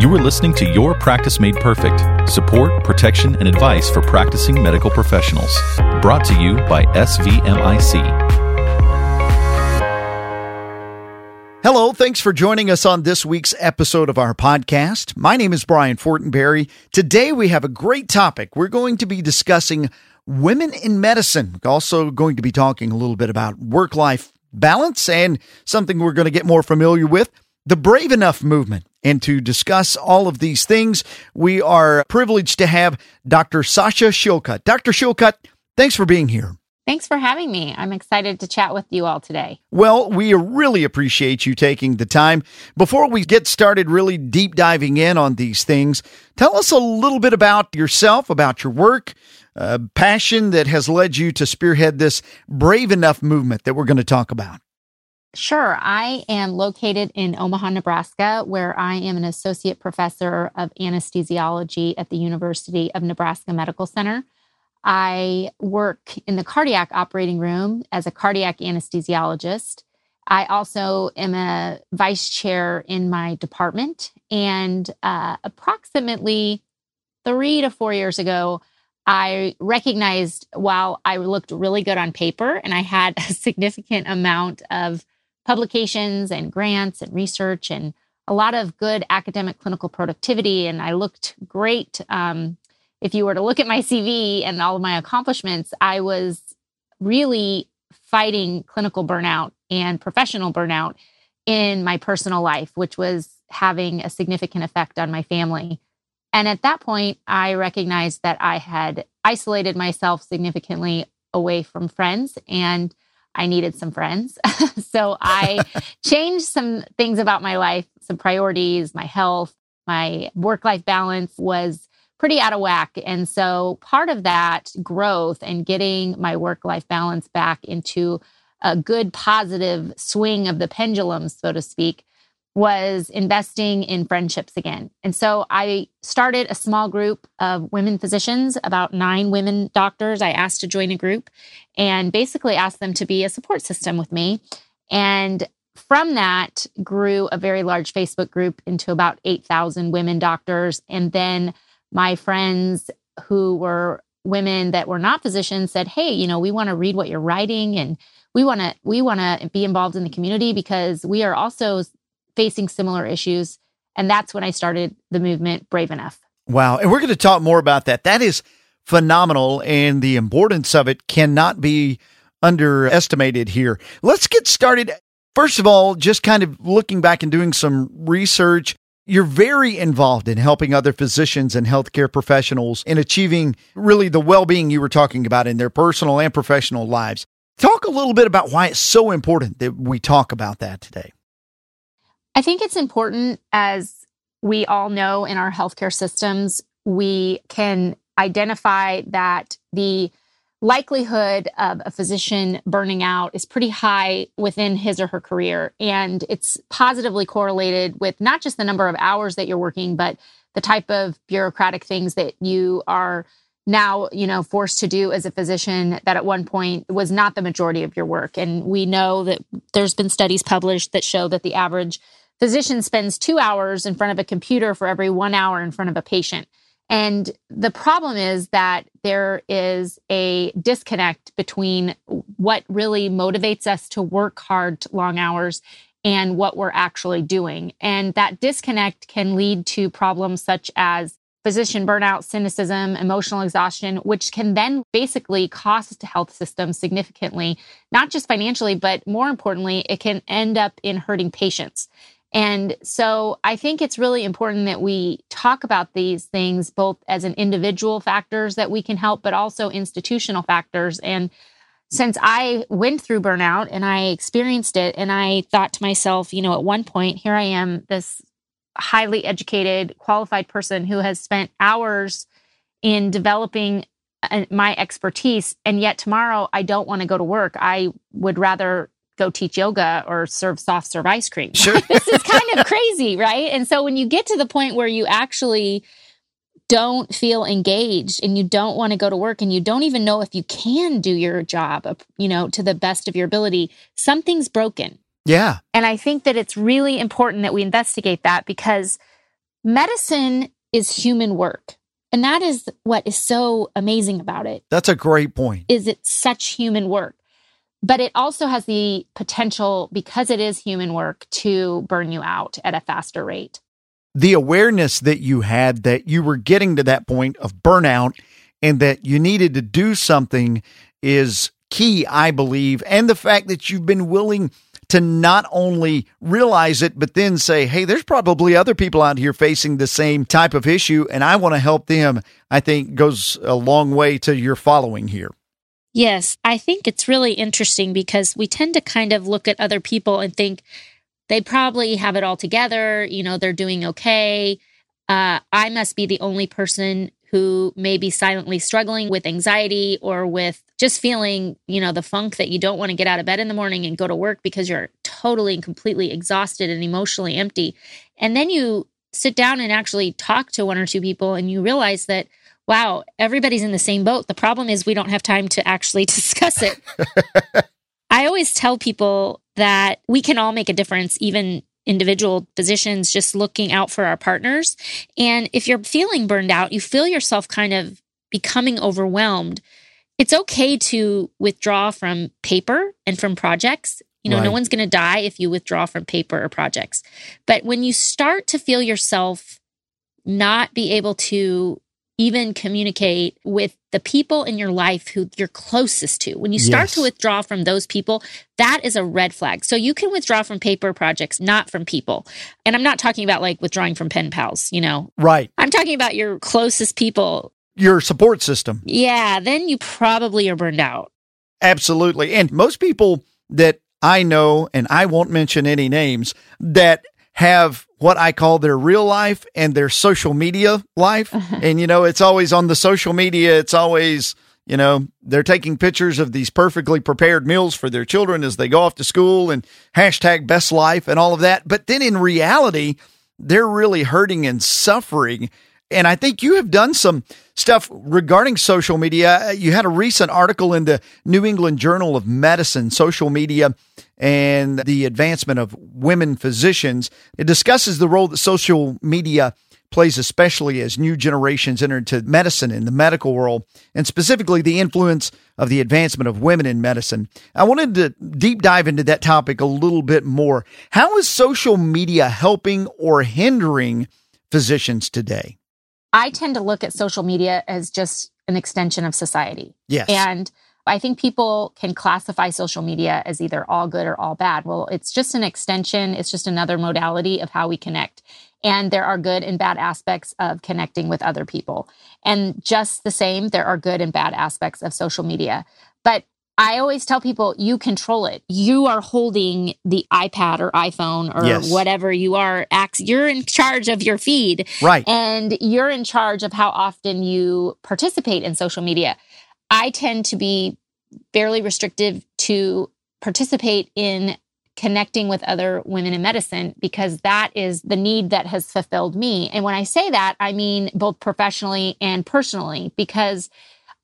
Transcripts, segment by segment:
You are listening to Your Practice Made Perfect support, protection, and advice for practicing medical professionals. Brought to you by SVMIC. Hello, thanks for joining us on this week's episode of our podcast. My name is Brian Fortenberry. Today we have a great topic. We're going to be discussing women in medicine. Also, going to be talking a little bit about work life balance and something we're going to get more familiar with the Brave Enough movement. And to discuss all of these things, we are privileged to have Dr. Sasha Shillcutt. Dr. Shillcutt, thanks for being here. Thanks for having me. I'm excited to chat with you all today. Well, we really appreciate you taking the time. Before we get started really deep diving in on these things, tell us a little bit about yourself, about your work, uh, passion that has led you to spearhead this Brave Enough movement that we're going to talk about. Sure. I am located in Omaha, Nebraska, where I am an associate professor of anesthesiology at the University of Nebraska Medical Center. I work in the cardiac operating room as a cardiac anesthesiologist. I also am a vice chair in my department. And uh, approximately three to four years ago, I recognized while I looked really good on paper and I had a significant amount of publications and grants and research and a lot of good academic clinical productivity, and I looked great um, if you were to look at my CV and all of my accomplishments, I was really fighting clinical burnout and professional burnout in my personal life, which was having a significant effect on my family. And at that point, I recognized that I had isolated myself significantly away from friends and I needed some friends. so I changed some things about my life, some priorities, my health, my work life balance was pretty out of whack. And so part of that growth and getting my work life balance back into a good positive swing of the pendulum, so to speak, was investing in friendships again. And so I started a small group of women physicians, about nine women doctors. I asked to join a group and basically asked them to be a support system with me. And from that grew a very large Facebook group into about 8,000 women doctors. And then my friends who were women that were not physicians said, "Hey, you know, we want to read what you're writing and we want to we want to be involved in the community because we are also facing similar issues." And that's when I started the movement Brave Enough. Wow, and we're going to talk more about that. That is phenomenal and the importance of it cannot be underestimated here. Let's get started. First of all, just kind of looking back and doing some research you're very involved in helping other physicians and healthcare professionals in achieving really the well being you were talking about in their personal and professional lives. Talk a little bit about why it's so important that we talk about that today. I think it's important, as we all know in our healthcare systems, we can identify that the likelihood of a physician burning out is pretty high within his or her career. And it's positively correlated with not just the number of hours that you're working, but the type of bureaucratic things that you are now you know forced to do as a physician that at one point was not the majority of your work and we know that there's been studies published that show that the average physician spends 2 hours in front of a computer for every 1 hour in front of a patient and the problem is that there is a disconnect between what really motivates us to work hard long hours and what we're actually doing. And that disconnect can lead to problems such as physician burnout, cynicism, emotional exhaustion, which can then basically cost the health systems significantly, not just financially, but more importantly, it can end up in hurting patients. And so I think it's really important that we talk about these things both as an individual factors that we can help, but also institutional factors. And since I went through burnout and I experienced it, and I thought to myself, you know, at one point, here I am, this highly educated, qualified person who has spent hours in developing uh, my expertise. And yet tomorrow I don't want to go to work. I would rather go teach yoga or serve soft serve ice cream. Sure. this is kind of crazy, right? And so when you get to the point where you actually don't feel engaged and you don't want to go to work and you don't even know if you can do your job, you know, to the best of your ability, something's broken. Yeah. And I think that it's really important that we investigate that because medicine is human work. And that is what is so amazing about it. That's a great point. Is it such human work? But it also has the potential because it is human work to burn you out at a faster rate. The awareness that you had that you were getting to that point of burnout and that you needed to do something is key, I believe. And the fact that you've been willing to not only realize it, but then say, hey, there's probably other people out here facing the same type of issue, and I want to help them, I think goes a long way to your following here. Yes, I think it's really interesting because we tend to kind of look at other people and think they probably have it all together. You know, they're doing okay. Uh, I must be the only person who may be silently struggling with anxiety or with just feeling, you know, the funk that you don't want to get out of bed in the morning and go to work because you're totally and completely exhausted and emotionally empty. And then you sit down and actually talk to one or two people and you realize that wow, everybody's in the same boat. The problem is we don't have time to actually discuss it. I always tell people that we can all make a difference even individual physicians just looking out for our partners. And if you're feeling burned out, you feel yourself kind of becoming overwhelmed. It's okay to withdraw from paper and from projects. You know, right. no one's going to die if you withdraw from paper or projects. But when you start to feel yourself not be able to even communicate with the people in your life who you're closest to. When you start yes. to withdraw from those people, that is a red flag. So you can withdraw from paper projects, not from people. And I'm not talking about like withdrawing from pen pals, you know. Right. I'm talking about your closest people. Your support system. Yeah, then you probably are burned out. Absolutely. And most people that I know, and I won't mention any names, that have what I call their real life and their social media life. And, you know, it's always on the social media. It's always, you know, they're taking pictures of these perfectly prepared meals for their children as they go off to school and hashtag best life and all of that. But then in reality, they're really hurting and suffering. And I think you have done some stuff regarding social media. You had a recent article in the New England Journal of Medicine, social media and the advancement of women physicians. It discusses the role that social media plays, especially as new generations enter into medicine in the medical world, and specifically the influence of the advancement of women in medicine. I wanted to deep dive into that topic a little bit more. How is social media helping or hindering physicians today? I tend to look at social media as just an extension of society. Yes. And I think people can classify social media as either all good or all bad. Well, it's just an extension, it's just another modality of how we connect. And there are good and bad aspects of connecting with other people. And just the same, there are good and bad aspects of social media. But I always tell people you control it. You are holding the iPad or iPhone or yes. whatever you are. You're in charge of your feed. Right. And you're in charge of how often you participate in social media. I tend to be fairly restrictive to participate in connecting with other women in medicine because that is the need that has fulfilled me. And when I say that, I mean both professionally and personally because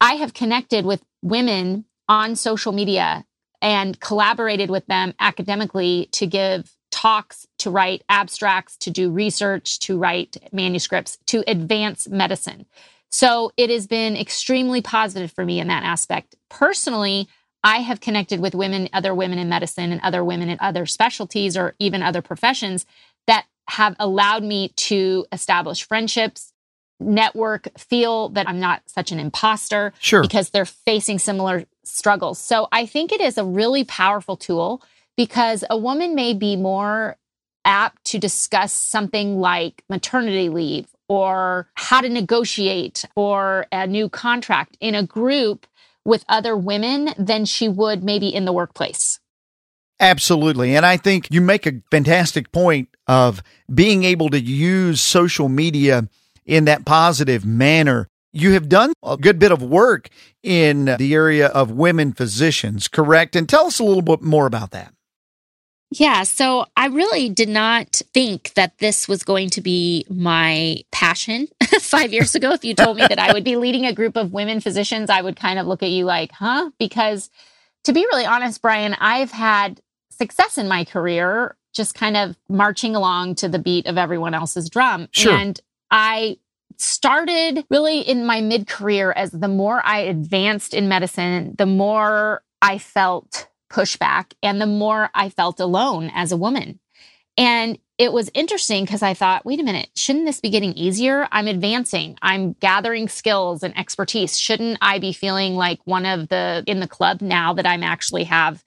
I have connected with women on social media and collaborated with them academically to give talks, to write abstracts, to do research, to write manuscripts, to advance medicine. So it has been extremely positive for me in that aspect. Personally, I have connected with women, other women in medicine, and other women in other specialties or even other professions that have allowed me to establish friendships, network, feel that I'm not such an imposter sure. because they're facing similar struggles. So I think it is a really powerful tool because a woman may be more apt to discuss something like maternity leave or how to negotiate or a new contract in a group with other women than she would maybe in the workplace. Absolutely. And I think you make a fantastic point of being able to use social media in that positive manner. You have done a good bit of work in the area of women physicians, correct? And tell us a little bit more about that. Yeah, so I really did not think that this was going to be my passion five years ago. If you told me that I would be leading a group of women physicians, I would kind of look at you like, huh? Because to be really honest, Brian, I've had success in my career, just kind of marching along to the beat of everyone else's drum. Sure. And I started really in my mid career as the more I advanced in medicine, the more I felt pushback and the more I felt alone as a woman. And it was interesting because I thought, wait a minute, shouldn't this be getting easier? I'm advancing. I'm gathering skills and expertise. Shouldn't I be feeling like one of the in the club now that I'm actually have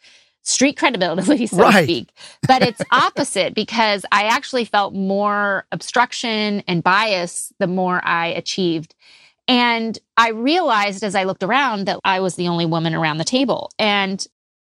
street credibility, so Right. to speak? But it's opposite because I actually felt more obstruction and bias the more I achieved. And I realized as I looked around that I was the only woman around the table. And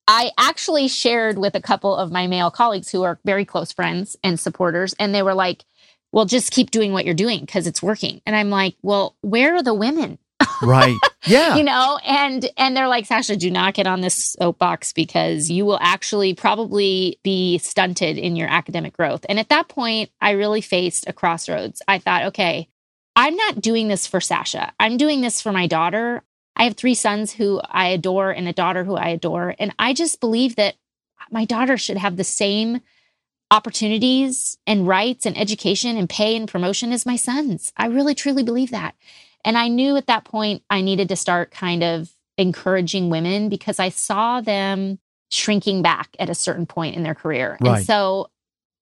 I actually shared with a couple of my male colleagues who are very close friends and supporters, and they were like, well, just keep doing what you're doing because it's working. And I'm like, well, where are the women? Right. Yeah. you know and and they're like sasha do not get on this soapbox because you will actually probably be stunted in your academic growth. And at that point i really faced a crossroads. I thought okay i'm not doing this for sasha. I'm doing this for my daughter. I have three sons who i adore and a daughter who i adore. And i just believe that my daughter should have the same opportunities and rights and education and pay and promotion as my sons. I really truly believe that and I knew at that point I needed to start kind of encouraging women because I saw them shrinking back at a certain point in their career. Right. And so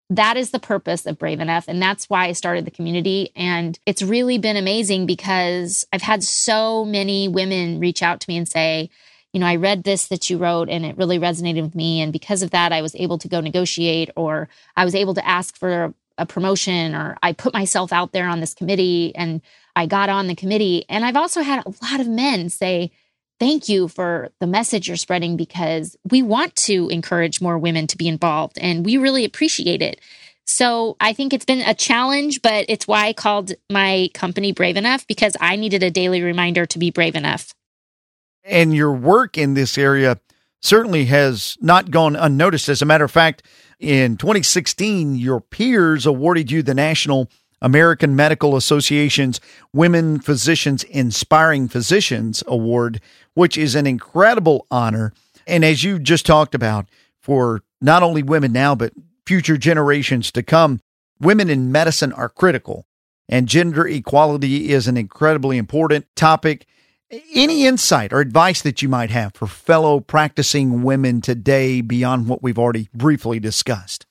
that is the purpose of Brave Enough. And that's why I started the community. And it's really been amazing because I've had so many women reach out to me and say, you know, I read this that you wrote and it really resonated with me. And because of that, I was able to go negotiate or I was able to ask for a promotion or I put myself out there on this committee and I got on the committee. And I've also had a lot of men say, Thank you for the message you're spreading because we want to encourage more women to be involved and we really appreciate it. So I think it's been a challenge, but it's why I called my company Brave Enough because I needed a daily reminder to be brave enough. and your work in this area certainly has not gone unnoticed. As a matter of fact, in 2016, your peers awarded you the National American Medical Association's Women Physicians Inspiring Physicians Award, which is an incredible honor. And as you just talked about, for not only women now, but future generations to come, women in medicine are critical. And gender equality is an incredibly important topic. Any insight or advice that you might have for fellow practicing women today beyond what we've already briefly discussed?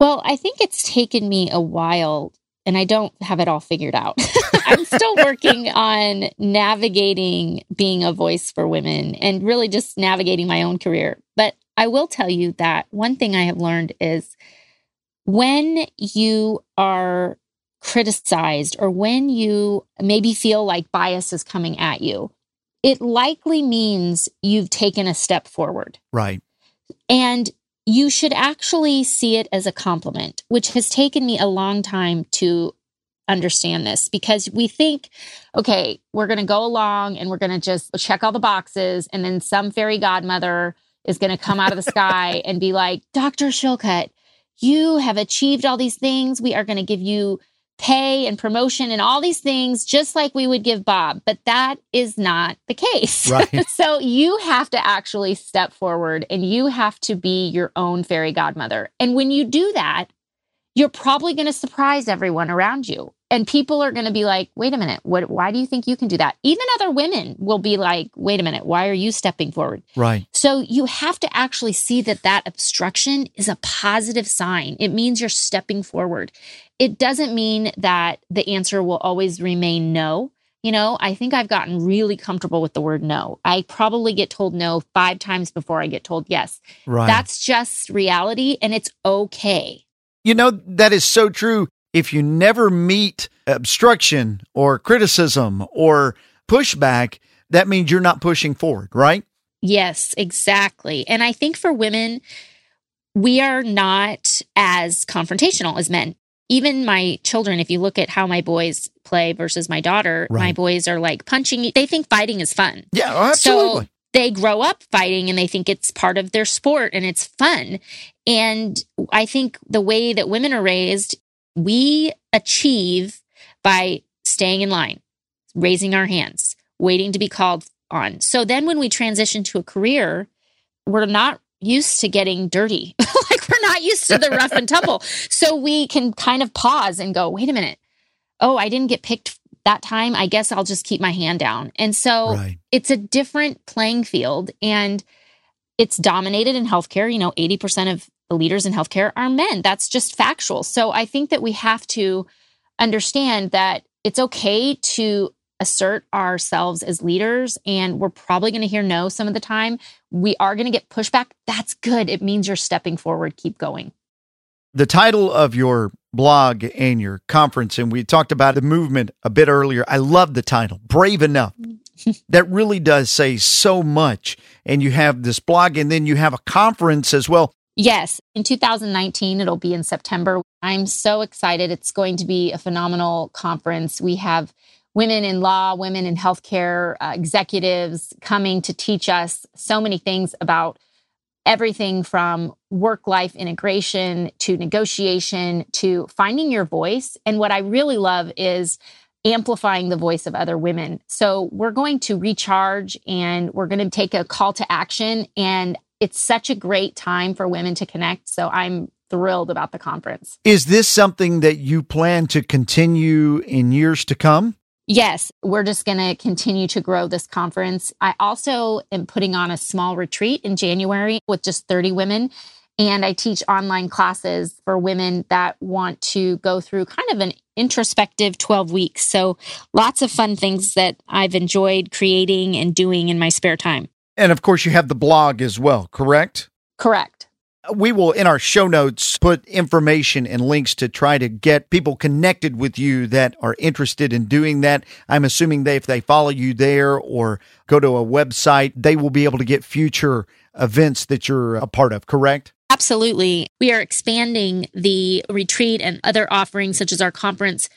Well, I think it's taken me a while and I don't have it all figured out. I'm still working on navigating being a voice for women and really just navigating my own career. But I will tell you that one thing I have learned is when you are criticized or when you maybe feel like bias is coming at you, it likely means you've taken a step forward. Right. And you should actually see it as a compliment, which has taken me a long time to understand this because we think, okay, we're going to go along and we're going to just check all the boxes. And then some fairy godmother is going to come out of the sky and be like, Dr. Shillcutt, you have achieved all these things. We are going to give you pay and promotion and all these things, just like we would give Bob. But that is not the case. Right. so you have to actually step forward and you have to be your own fairy godmother. And when you do that, you're probably going to surprise everyone around you. And people are going to be like, wait a minute, what, why do you think you can do that? Even other women will be like, wait a minute, why are you stepping forward? Right. So you have to actually see that that obstruction is a positive sign. It means you're stepping forward. It doesn't mean that the answer will always remain no. You know, I think I've gotten really comfortable with the word no. I probably get told no five times before I get told yes. Right. That's just reality and it's okay. You know, that is so true. If you never meet obstruction or criticism or pushback, that means you're not pushing forward, right? Yes, exactly. And I think for women, we are not as confrontational as men. Even my children, if you look at how my boys play versus my daughter, my boys are like punching. They think fighting is fun. Yeah, oh, absolutely. So they grow up fighting and they think it's part of their sport and it's fun. And I think the way that women are raised, we achieve by staying in line, raising our hands, waiting to be called on. So then when we transition to a career, we're not used to getting dirty. like we're not used to the rough and tumble. So we can kind of pause and go, wait a minute. Oh, I didn't get picked that time. I guess I'll just keep my hand down. And so right. it's a different playing field and it's dominated in healthcare. You know, 80% of the leaders in healthcare are men. That's just factual. So I think that we have to understand that it's okay to assert ourselves as leaders and we're probably going to hear no some of the time. We are going to get pushback. That's good. It means you're stepping forward. Keep going. The title of your blog and your conference, and we talked about the movement a bit earlier. I love the title, Brave Enough. that really does say so much. And you have this blog, and then you have a conference as well. Yes, in 2019, it'll be in September. I'm so excited. It's going to be a phenomenal conference. We have women in law, women in healthcare, uh, executives coming to teach us so many things about everything from work life integration to negotiation to finding your voice. And what I really love is amplifying the voice of other women. So we're going to recharge and we're going to take a call to action. And it's such a great time for women to connect. So I'm thrilled about the conference. Is this something that you plan to continue in years to come? Yes, we're just going to continue to grow this conference. I also am putting on a small retreat in January with just 30 women. And I teach online classes for women that want to go through kind of an introspective 12 weeks. So lots of fun things that I've enjoyed creating and doing in my spare time. And of course, you have the blog as well, correct? Correct we will in our show notes put information and links to try to get people connected with you that are interested in doing that. I'm assuming that if they follow you there or go to a website, they will be able to get future events that you're a part of, correct? Absolutely. We are expanding the retreat and other offerings such as our conference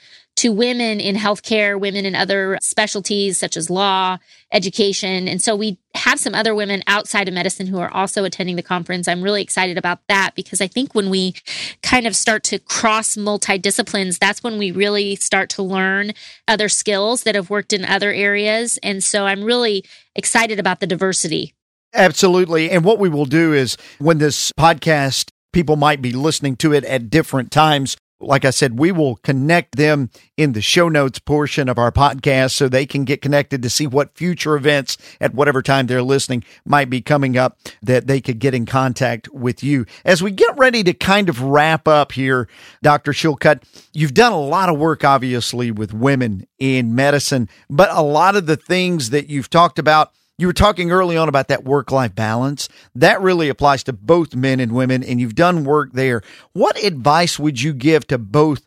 to women in healthcare, women in other specialties such as law, education. And so we have some other women outside of medicine who are also attending the conference. I'm really excited about that because I think when we kind of start to cross multidisciplines, that's when we really start to learn other skills that have worked in other areas. And so I'm really excited about the diversity. Absolutely. And what we will do is when this podcast people might be listening to it at different times like I said, we will connect them in the show notes portion of our podcast so they can get connected to see what future events at whatever time they're listening might be coming up that they could get in contact with you. As we get ready to kind of wrap up here, Dr. Shillcutt, you've done a lot of work, obviously, with women in medicine, but a lot of the things that you've talked about you were talking early on about that work life balance. That really applies to both men and women, and you've done work there. What advice would you give to both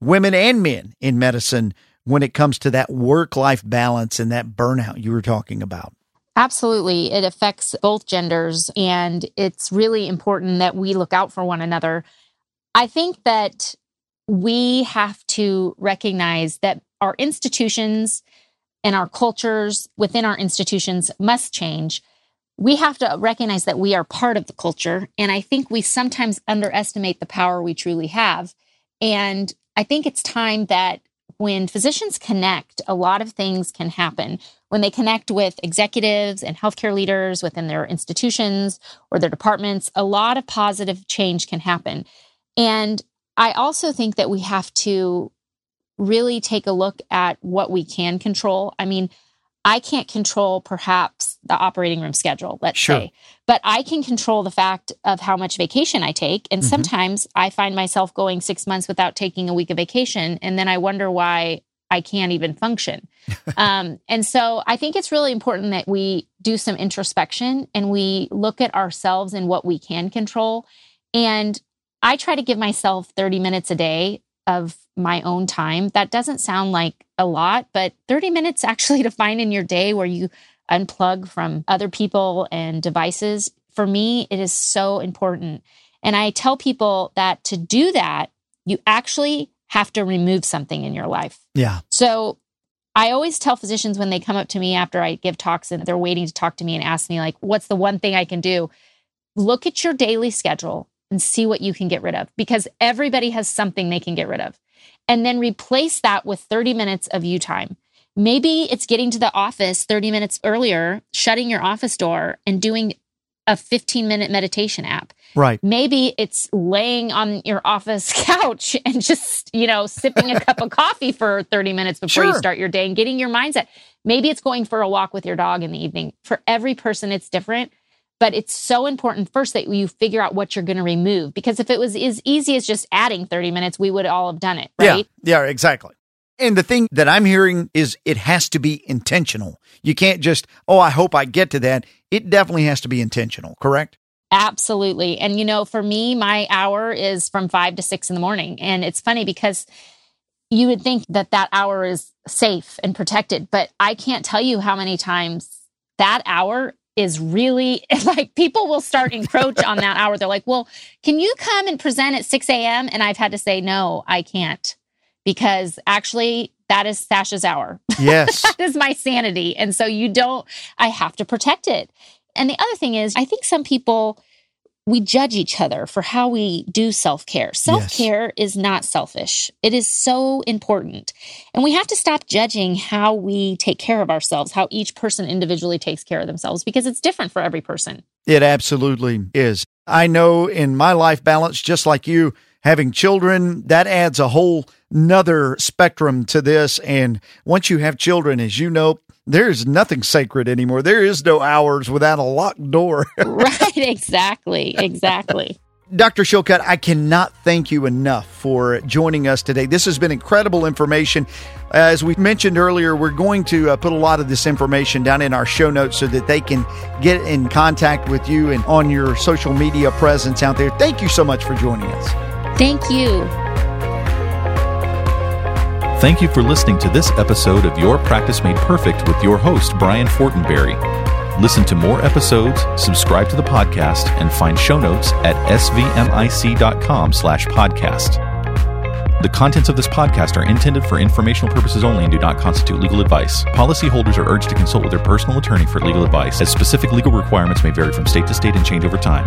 women and men in medicine when it comes to that work life balance and that burnout you were talking about? Absolutely. It affects both genders, and it's really important that we look out for one another. I think that we have to recognize that our institutions and our cultures within our institutions must change. We have to recognize that we are part of the culture. And I think we sometimes underestimate the power we truly have. And I think it's time that when physicians connect, a lot of things can happen. When they connect with executives and healthcare leaders within their institutions or their departments, a lot of positive change can happen. And I also think that we have to really take a look at what we can control. I mean, I can't control perhaps the operating room schedule, let's sure. say, but I can control the fact of how much vacation I take. And mm-hmm. sometimes I find myself going six months without taking a week of vacation. And then I wonder why I can't even function. um, and so I think it's really important that we do some introspection and we look at ourselves and what we can control. And I try to give myself 30 minutes a day of my own time. That doesn't sound like a lot, but 30 minutes actually to find in your day where you unplug from other people and devices, for me, it is so important. And I tell people that to do that, you actually have to remove something in your life. Yeah. So I always tell physicians when they come up to me after I give talks and they're waiting to talk to me and ask me, like, what's the one thing I can do? Look at your daily schedule and see what you can get rid of because everybody has something they can get rid of. And then replace that with 30 minutes of you time. Maybe it's getting to the office 30 minutes earlier, shutting your office door and doing a 15 minute meditation app. Right. Maybe it's laying on your office couch and just, you know, sipping a cup of coffee for 30 minutes before Sure. you start your day and getting your mindset. Maybe it's going for a walk with your dog in the evening. For every person, it's different. But it's so important first that you figure out what you're going to remove. Because if it was as easy as just adding 30 minutes, we would all have done it, right? Yeah, yeah, exactly. And the thing that I'm hearing is it has to be intentional. You can't just, oh, I hope I get to that. It definitely has to be intentional, correct? Absolutely. And, you know, for me, my hour is from five to six in the morning. And it's funny because you would think that that hour is safe and protected, but I can't tell you how many times that hour is really like people will start encroach on that hour. They're like, well, can you come and present at 6 a.m.? And I've had to say, no, I can't because actually that is Sasha's hour. Yes. that is my sanity. And so you don't, I have to protect it. And the other thing is, I think some people, we judge each other for how we do self care. Self care is not selfish, it is so important. And we have to stop judging how we take care of ourselves, how each person individually takes care of themselves, because it's different for every person. It absolutely is. I know in my life balance, just like you, having children, that adds a whole nother spectrum to this. And once you have children, as you know, there's nothing sacred anymore. There is no hours without a locked door. right. Exactly. Exactly. Dr. Shillcutt, I cannot thank you enough for joining us today. This has been incredible information. As we mentioned earlier, we're going to uh, put a lot of this information down in our show notes so that they can get in contact with you and on your social media presence out there. Thank you so much for joining us. Thank you. Thank you for listening to this episode of Your Practice Made Perfect with your host, Brian Fortenberry. Listen to more episodes, subscribe to the podcast, and find show notes at svmic.com slash podcast. The contents of this podcast are intended for informational purposes only and do not constitute legal advice. Policyholders are urged to consult with their personal attorney for legal advice, as specific legal requirements may vary from state to state and change over time.